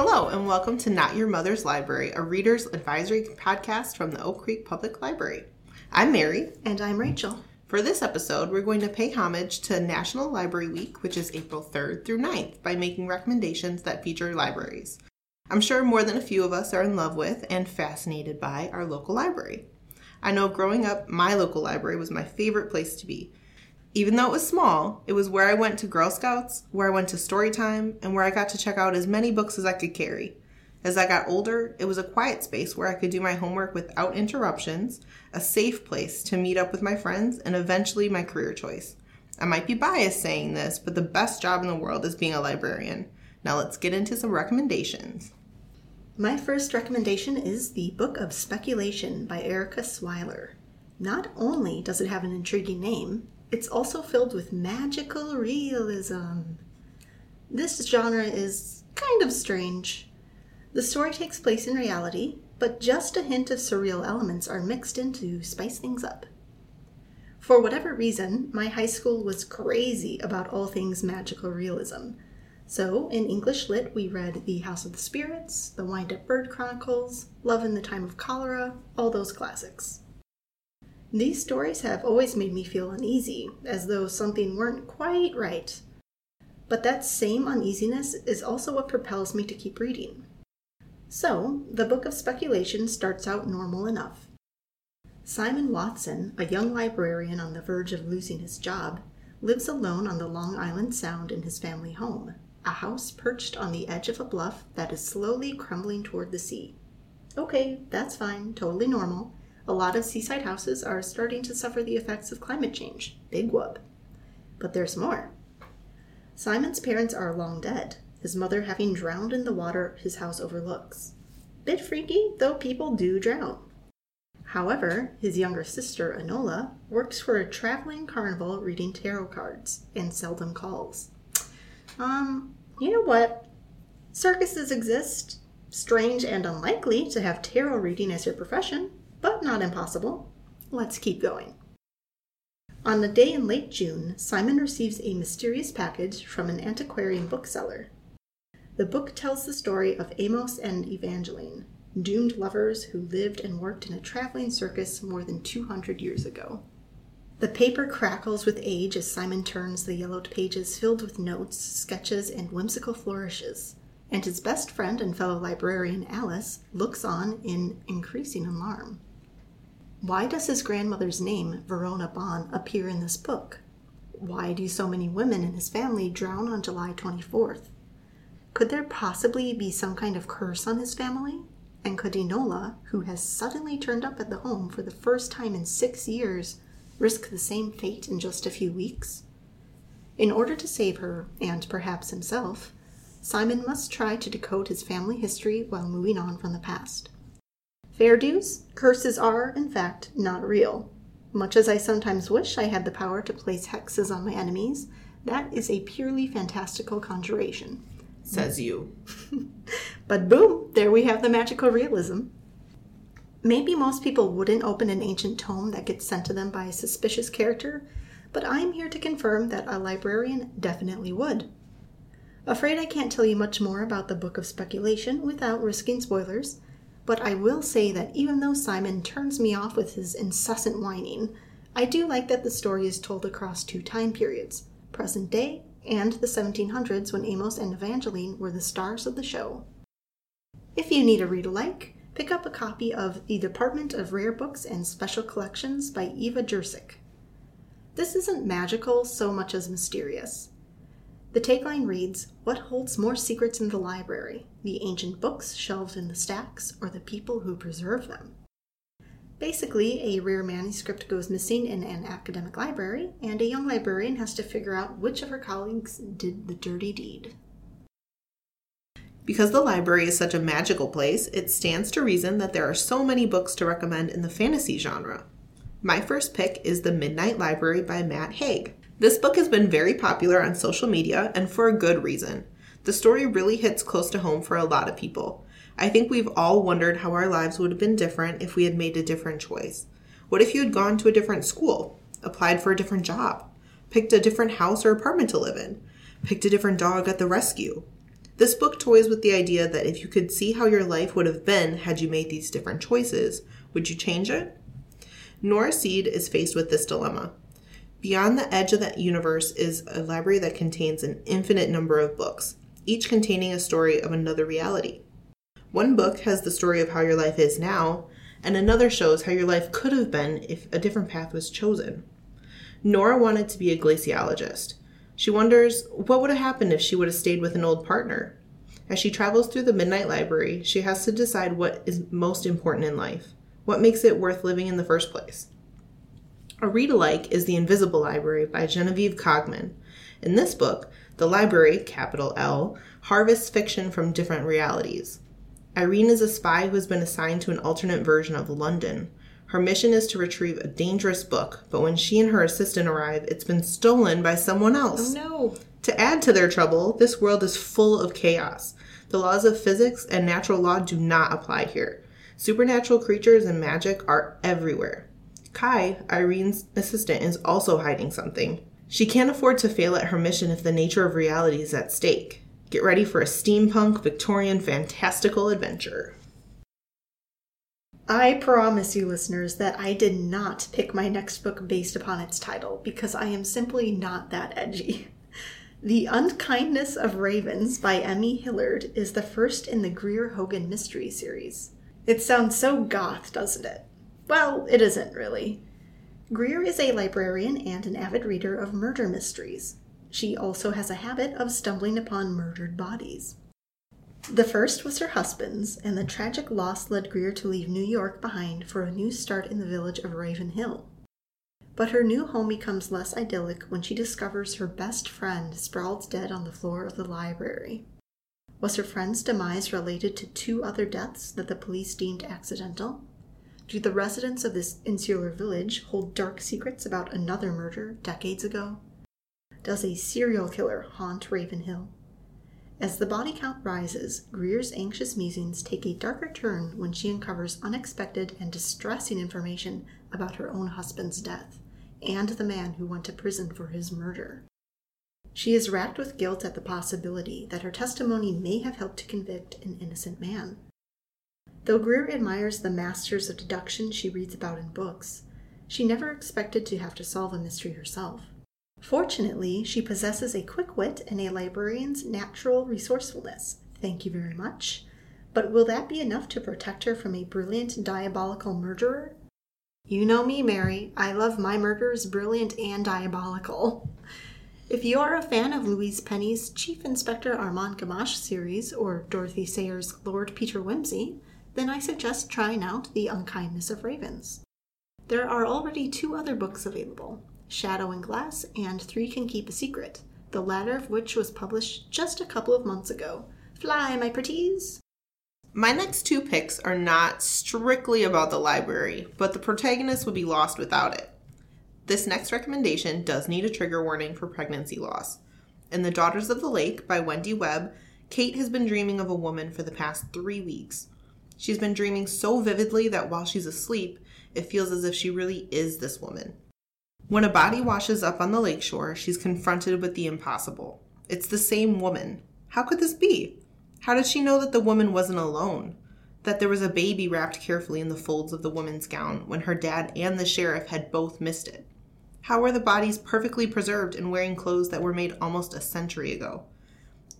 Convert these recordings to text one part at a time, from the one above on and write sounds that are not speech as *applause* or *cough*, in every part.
Hello, and welcome to Not Your Mother's Library, a reader's advisory podcast from the Oak Creek Public Library. I'm Mary. And I'm Rachel. For this episode, we're going to pay homage to National Library Week, which is April 3rd through 9th, by making recommendations that feature libraries. I'm sure more than a few of us are in love with and fascinated by our local library. I know growing up, my local library was my favorite place to be. Even though it was small, it was where I went to Girl Scouts, where I went to story time, and where I got to check out as many books as I could carry. As I got older, it was a quiet space where I could do my homework without interruptions, a safe place to meet up with my friends, and eventually my career choice. I might be biased saying this, but the best job in the world is being a librarian. Now let's get into some recommendations. My first recommendation is The Book of Speculation by Erika Swyler. Not only does it have an intriguing name, it's also filled with magical realism. This genre is kind of strange. The story takes place in reality, but just a hint of surreal elements are mixed in to spice things up. For whatever reason, my high school was crazy about all things magical realism. So, in English Lit, we read The House of the Spirits, The Wind Up Bird Chronicles, Love in the Time of Cholera, all those classics. These stories have always made me feel uneasy, as though something weren't quite right. But that same uneasiness is also what propels me to keep reading. So, the Book of Speculation starts out normal enough. Simon Watson, a young librarian on the verge of losing his job, lives alone on the Long Island Sound in his family home, a house perched on the edge of a bluff that is slowly crumbling toward the sea. Okay, that's fine, totally normal a lot of seaside houses are starting to suffer the effects of climate change. Big whoop. But there's more. Simon's parents are long dead, his mother having drowned in the water his house overlooks. Bit freaky, though people do drown. However, his younger sister, Enola, works for a traveling carnival reading tarot cards and seldom calls. Um, you know what? Circuses exist. Strange and unlikely to have tarot reading as your profession but not impossible. Let's keep going. On a day in late June, Simon receives a mysterious package from an antiquarian bookseller. The book tells the story of Amos and Evangeline, doomed lovers who lived and worked in a traveling circus more than 200 years ago. The paper crackles with age as Simon turns the yellowed pages filled with notes, sketches, and whimsical flourishes, and his best friend and fellow librarian Alice looks on in increasing alarm. Why does his grandmother's name, Verona Bon, appear in this book? Why do so many women in his family drown on July 24th? Could there possibly be some kind of curse on his family? And could Enola, who has suddenly turned up at the home for the first time in six years, risk the same fate in just a few weeks? In order to save her, and perhaps himself, Simon must try to decode his family history while moving on from the past. Fair dues, curses are, in fact, not real. Much as I sometimes wish I had the power to place hexes on my enemies, that is a purely fantastical conjuration. Says you. *laughs* but boom, there we have the magical realism. Maybe most people wouldn't open an ancient tome that gets sent to them by a suspicious character, but I'm here to confirm that a librarian definitely would. Afraid I can't tell you much more about the Book of Speculation without risking spoilers, but I will say that even though Simon turns me off with his incessant whining, I do like that the story is told across two time periods present day and the 1700s when Amos and Evangeline were the stars of the show. If you need a read alike, pick up a copy of The Department of Rare Books and Special Collections by Eva Jurczyk. This isn't magical so much as mysterious. The tagline reads What holds more secrets in the library? The ancient books shelved in the stacks, or the people who preserve them? Basically, a rare manuscript goes missing in an academic library, and a young librarian has to figure out which of her colleagues did the dirty deed. Because the library is such a magical place, it stands to reason that there are so many books to recommend in the fantasy genre. My first pick is The Midnight Library by Matt Haig. This book has been very popular on social media and for a good reason. The story really hits close to home for a lot of people. I think we've all wondered how our lives would have been different if we had made a different choice. What if you had gone to a different school, applied for a different job, picked a different house or apartment to live in, picked a different dog at the rescue? This book toys with the idea that if you could see how your life would have been had you made these different choices, would you change it? Nora Seed is faced with this dilemma. Beyond the edge of that universe is a library that contains an infinite number of books, each containing a story of another reality. One book has the story of how your life is now, and another shows how your life could have been if a different path was chosen. Nora wanted to be a glaciologist. She wonders what would have happened if she would have stayed with an old partner. As she travels through the Midnight Library, she has to decide what is most important in life, what makes it worth living in the first place. A read alike is The Invisible Library by Genevieve Cogman. In this book, the library, capital L, harvests fiction from different realities. Irene is a spy who has been assigned to an alternate version of London. Her mission is to retrieve a dangerous book, but when she and her assistant arrive, it's been stolen by someone else. Oh no. To add to their trouble, this world is full of chaos. The laws of physics and natural law do not apply here. Supernatural creatures and magic are everywhere. Kai, Irene's assistant, is also hiding something. She can't afford to fail at her mission if the nature of reality is at stake. Get ready for a steampunk, Victorian, fantastical adventure. I promise you, listeners, that I did not pick my next book based upon its title because I am simply not that edgy. The Unkindness of Ravens by M.E. Hillard is the first in the Greer Hogan mystery series. It sounds so goth, doesn't it? Well, it isn't really. Greer is a librarian and an avid reader of murder mysteries. She also has a habit of stumbling upon murdered bodies. The first was her husband's, and the tragic loss led Greer to leave New York behind for a new start in the village of Raven Hill. But her new home becomes less idyllic when she discovers her best friend sprawled dead on the floor of the library. Was her friend's demise related to two other deaths that the police deemed accidental? Do the residents of this insular village hold dark secrets about another murder decades ago? Does a serial killer haunt Ravenhill? As the body count rises, Greer's anxious musings take a darker turn when she uncovers unexpected and distressing information about her own husband's death and the man who went to prison for his murder. She is racked with guilt at the possibility that her testimony may have helped to convict an innocent man. Though Greer admires the masters of deduction she reads about in books, she never expected to have to solve a mystery herself. Fortunately, she possesses a quick wit and a librarian's natural resourcefulness. Thank you very much. But will that be enough to protect her from a brilliant, diabolical murderer? You know me, Mary. I love my murders brilliant and diabolical. If you are a fan of Louise Penny's Chief Inspector Armand Gamache series or Dorothy Sayers' Lord Peter Wimsey, then I suggest trying out The Unkindness of Ravens. There are already two other books available Shadow and Glass, and Three Can Keep a Secret, the latter of which was published just a couple of months ago. Fly, my pretties! My next two picks are not strictly about the library, but the protagonist would be lost without it. This next recommendation does need a trigger warning for pregnancy loss. In The Daughters of the Lake by Wendy Webb, Kate has been dreaming of a woman for the past three weeks. She's been dreaming so vividly that while she's asleep, it feels as if she really is this woman. When a body washes up on the lakeshore, she's confronted with the impossible. It's the same woman. How could this be? How did she know that the woman wasn't alone? That there was a baby wrapped carefully in the folds of the woman's gown when her dad and the sheriff had both missed it? How were the bodies perfectly preserved and wearing clothes that were made almost a century ago?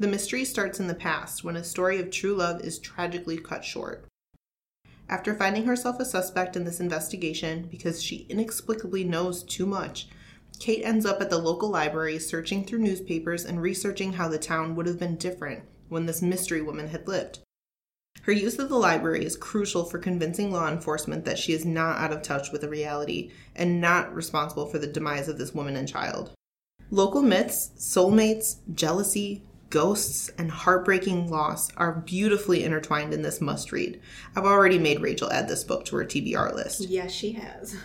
The mystery starts in the past when a story of true love is tragically cut short. After finding herself a suspect in this investigation because she inexplicably knows too much, Kate ends up at the local library searching through newspapers and researching how the town would have been different when this mystery woman had lived. Her use of the library is crucial for convincing law enforcement that she is not out of touch with the reality and not responsible for the demise of this woman and child. Local myths, soulmates, jealousy, ghosts, and heartbreaking loss are beautifully intertwined in this must read. I've already made Rachel add this book to her TBR list. Yes, she has.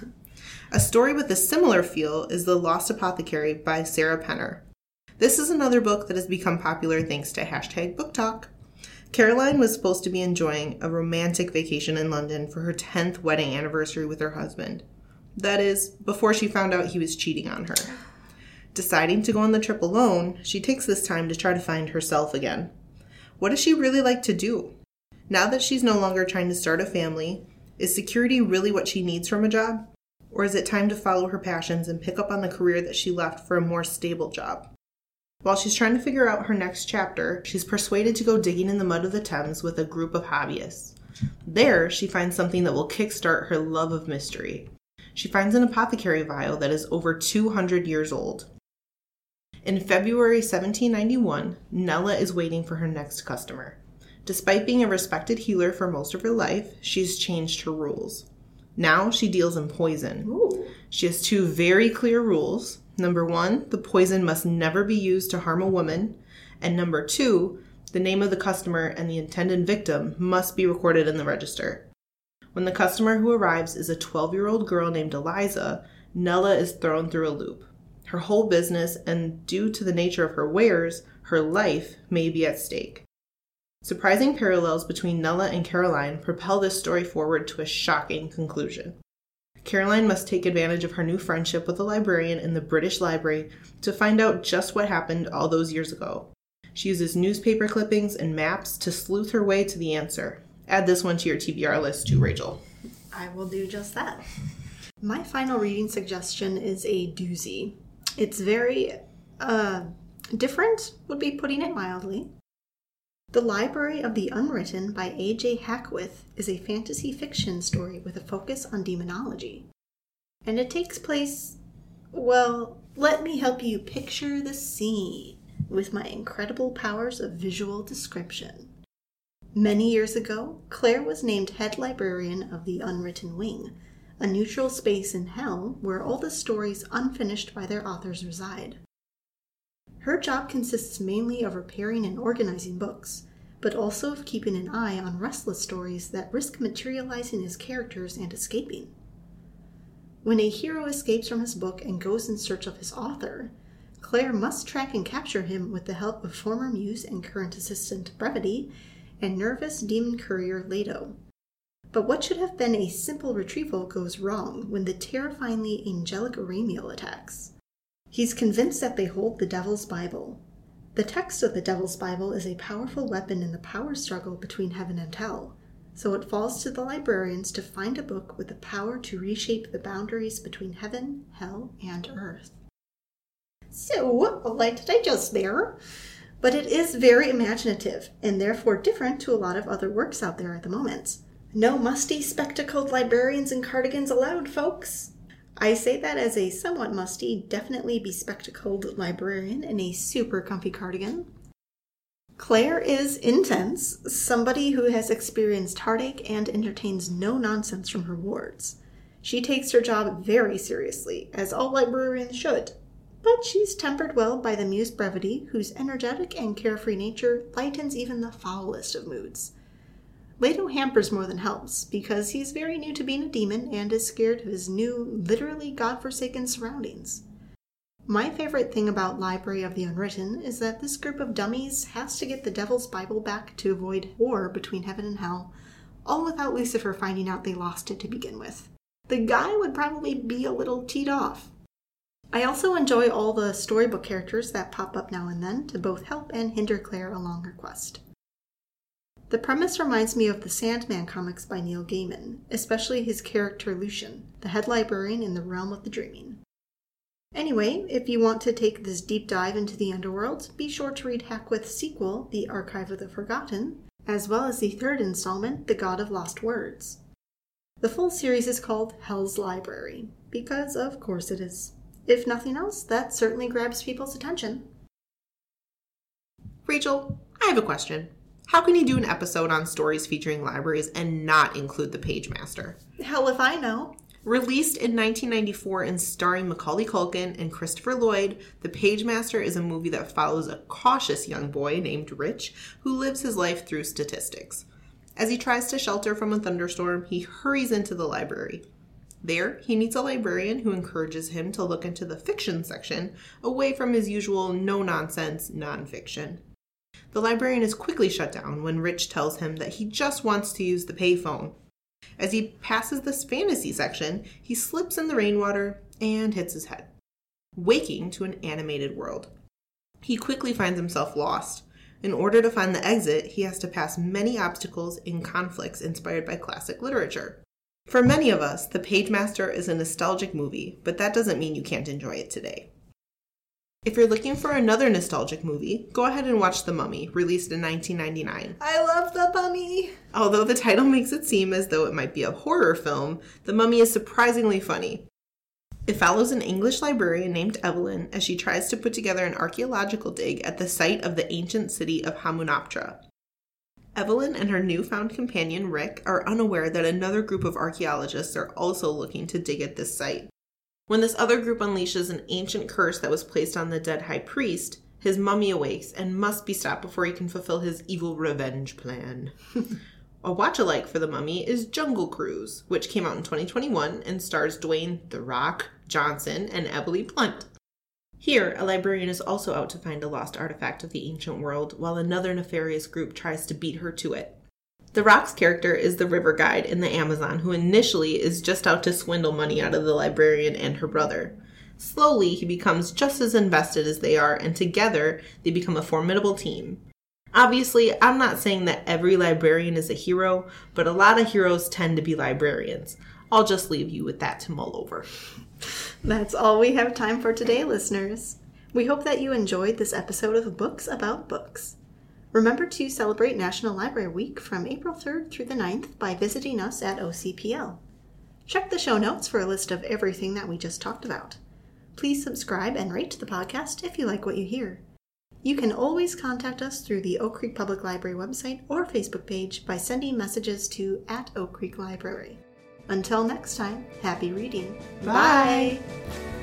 A story with a similar feel is The Lost Apothecary by Sarah Penner. This is another book that has become popular thanks to hashtag BookTok. Caroline was supposed to be enjoying a romantic vacation in London for her 10th wedding anniversary with her husband. That is, before she found out he was cheating on her. Deciding to go on the trip alone, she takes this time to try to find herself again. What does she really like to do? Now that she's no longer trying to start a family, is security really what she needs from a job? Or is it time to follow her passions and pick up on the career that she left for a more stable job? While she's trying to figure out her next chapter, she's persuaded to go digging in the mud of the Thames with a group of hobbyists. There, she finds something that will kickstart her love of mystery. She finds an apothecary vial that is over 200 years old. In February 1791, Nella is waiting for her next customer. Despite being a respected healer for most of her life, she's changed her rules. Now she deals in poison. Ooh. She has two very clear rules. Number one, the poison must never be used to harm a woman. And number two, the name of the customer and the intended victim must be recorded in the register. When the customer who arrives is a 12 year old girl named Eliza, Nella is thrown through a loop. Her whole business, and due to the nature of her wares, her life may be at stake. Surprising parallels between Nella and Caroline propel this story forward to a shocking conclusion. Caroline must take advantage of her new friendship with a librarian in the British Library to find out just what happened all those years ago. She uses newspaper clippings and maps to sleuth her way to the answer. Add this one to your TBR list too, Rachel. I will do just that. My final reading suggestion is a doozy. It's very uh, different, would be putting it mildly. The Library of the Unwritten by A.J. Hackwith is a fantasy fiction story with a focus on demonology. And it takes place, well, let me help you picture the scene with my incredible powers of visual description. Many years ago, Claire was named head librarian of the Unwritten Wing, a neutral space in hell where all the stories unfinished by their authors reside. Her job consists mainly of repairing and organizing books, but also of keeping an eye on restless stories that risk materializing as characters and escaping. When a hero escapes from his book and goes in search of his author, Claire must track and capture him with the help of former muse and current assistant Brevity and nervous demon courier Leto. But what should have been a simple retrieval goes wrong when the terrifyingly angelic Ramiel attacks. He's convinced that they hold the Devil's Bible. The text of the Devil's Bible is a powerful weapon in the power struggle between heaven and hell, so it falls to the librarians to find a book with the power to reshape the boundaries between heaven, hell, and earth. So, a lot to digest there, but it is very imaginative and therefore different to a lot of other works out there at the moment. No musty, spectacled librarians in cardigans allowed, folks. I say that as a somewhat musty, definitely bespectacled librarian in a super comfy cardigan. Claire is intense, somebody who has experienced heartache and entertains no nonsense from her wards. She takes her job very seriously, as all librarians should, but she's tempered well by the muse brevity, whose energetic and carefree nature lightens even the foulest of moods. Leto hampers more than helps, because he's very new to being a demon and is scared of his new, literally godforsaken surroundings. My favorite thing about Library of the Unwritten is that this group of dummies has to get the Devil's Bible back to avoid war between heaven and hell, all without Lucifer finding out they lost it to begin with. The guy would probably be a little teed off. I also enjoy all the storybook characters that pop up now and then to both help and hinder Claire along her quest. The premise reminds me of the Sandman comics by Neil Gaiman, especially his character Lucien, the head librarian in the realm of the dreaming. Anyway, if you want to take this deep dive into the underworld, be sure to read Hackwith's sequel, The Archive of the Forgotten, as well as the third installment, The God of Lost Words. The full series is called Hell's Library, because of course it is. If nothing else, that certainly grabs people's attention. Rachel, I have a question. How can you do an episode on stories featuring libraries and not include the Page Master? Hell if I know. Released in 1994 and starring Macaulay Culkin and Christopher Lloyd, The Page Master is a movie that follows a cautious young boy named Rich who lives his life through statistics. As he tries to shelter from a thunderstorm, he hurries into the library. There, he meets a librarian who encourages him to look into the fiction section away from his usual no nonsense nonfiction. The librarian is quickly shut down when Rich tells him that he just wants to use the payphone. As he passes this fantasy section, he slips in the rainwater and hits his head, waking to an animated world. He quickly finds himself lost. In order to find the exit, he has to pass many obstacles and conflicts inspired by classic literature. For many of us, The Pagemaster is a nostalgic movie, but that doesn't mean you can't enjoy it today. If you're looking for another nostalgic movie, go ahead and watch The Mummy, released in 1999. I love the mummy. Although the title makes it seem as though it might be a horror film, The Mummy is surprisingly funny. It follows an English librarian named Evelyn as she tries to put together an archaeological dig at the site of the ancient city of Hamunaptra. Evelyn and her newfound companion Rick are unaware that another group of archaeologists are also looking to dig at this site. When this other group unleashes an ancient curse that was placed on the dead high priest, his mummy awakes and must be stopped before he can fulfill his evil revenge plan. *laughs* a watch alike for the mummy is Jungle Cruise, which came out in 2021 and stars Dwayne The Rock Johnson and Emily Blunt. Here, a librarian is also out to find a lost artifact of the ancient world, while another nefarious group tries to beat her to it. The Rock's character is the river guide in the Amazon who initially is just out to swindle money out of the librarian and her brother. Slowly, he becomes just as invested as they are, and together they become a formidable team. Obviously, I'm not saying that every librarian is a hero, but a lot of heroes tend to be librarians. I'll just leave you with that to mull over. That's all we have time for today, listeners. We hope that you enjoyed this episode of Books About Books. Remember to celebrate National Library Week from April 3rd through the 9th by visiting us at OCPL. Check the show notes for a list of everything that we just talked about. Please subscribe and rate the podcast if you like what you hear. You can always contact us through the Oak Creek Public Library website or Facebook page by sending messages to at Oak Creek Library. Until next time, happy reading. Bye. Bye.